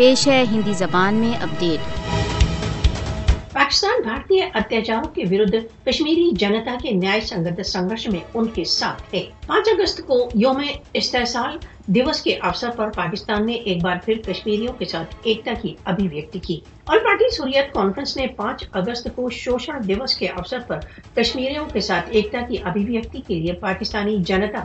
پیش ہے ہندی زبان میں اپڈیٹ۔ پاکستان بھارتی اتیاچاروں کے ورد کشمیری جنتا کے نیا سنگت سنگرش میں ان کے ساتھ ہے۔ پانچ اگست کو یوم استحصال دیوس کے اوسر پر پاکستان نے ایک بار پھر کشمیریوں کے ساتھ ایکتا کی ابھیویکتی کی آل پارٹی سوریت کانفرنس نے پانچ اگست کو شوشن دیوس کے اوسر پر کشمیریوں کے ساتھ ایکتا کی ابھیویکتی کے لیے پاکستانی جنتا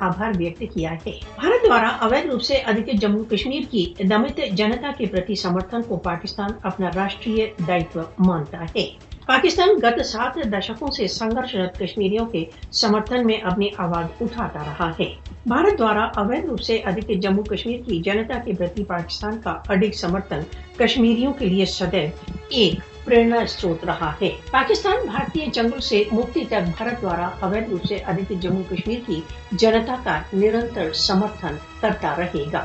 آبھار ویکت کیا ہے بھارت دوارا اویدھ روپ سے ادھک جموں کشمیر کی دمت جنتا کے پرتی سمرتھن کو پاکستان اپنا راشٹریہ دائتو مانتا ہے پاکستان گت سات دشکوں سے سنگرشرت کشمیریوں کے سمرتھن میں اپنی آواز اٹھاتا رہا ہے۔ بھارت دوارا اویدھ روپ سے ادھک جموں کشمیر کی جنتا کے پرتی پاکستان کا اڈک سمرتھن کشمیریوں کے لیے سدیو ایک پریرنا سروت رہا ہے۔ پاکستان بھارتی جنگل سے مکتی تک بھارت دوارا اویدھ روپ سے ادھک جموں کشمیر کی جنتا کا نرنتر سمرتھن کرتا رہے گا۔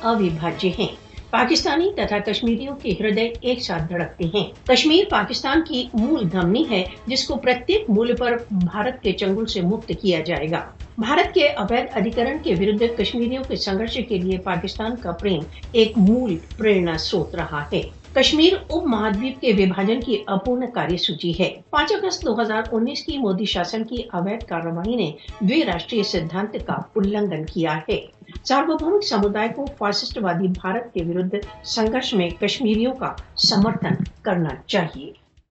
اوبھاجیہ ہیں۔ پاکستانی تتھا کشمیریوں کے ہردے ایک ساتھ دھڑکتے ہیں۔ کشمیر پاکستان کی مول دھمنی ہے، جس کو پرتیک مول پر بھارت کے چنگل سے مکت کیا جائے گا۔ بھارت کے اویدھ ادھیکرن کے ورد کشمیریوں کے سنگرش کے لیے پاکستان کا پریم ایک مول پریرنا سوت رہا ہے۔ کشمیر اپ مہادویپ کے وبھاجن کی اپورن کاریہ سوچی ہے۔ پانچ اگست دو ہزار انیس کی مودی شاسن کی اویدھ کارروائی نے دو راشٹریہ سدھانت کا النگن کیا ہے۔ ساروبھومک سمودائے کو فاسسٹ وادی بھارت کے ورد سنگرش میں کشمیریوں کا سمرتھن کرنا چاہیے۔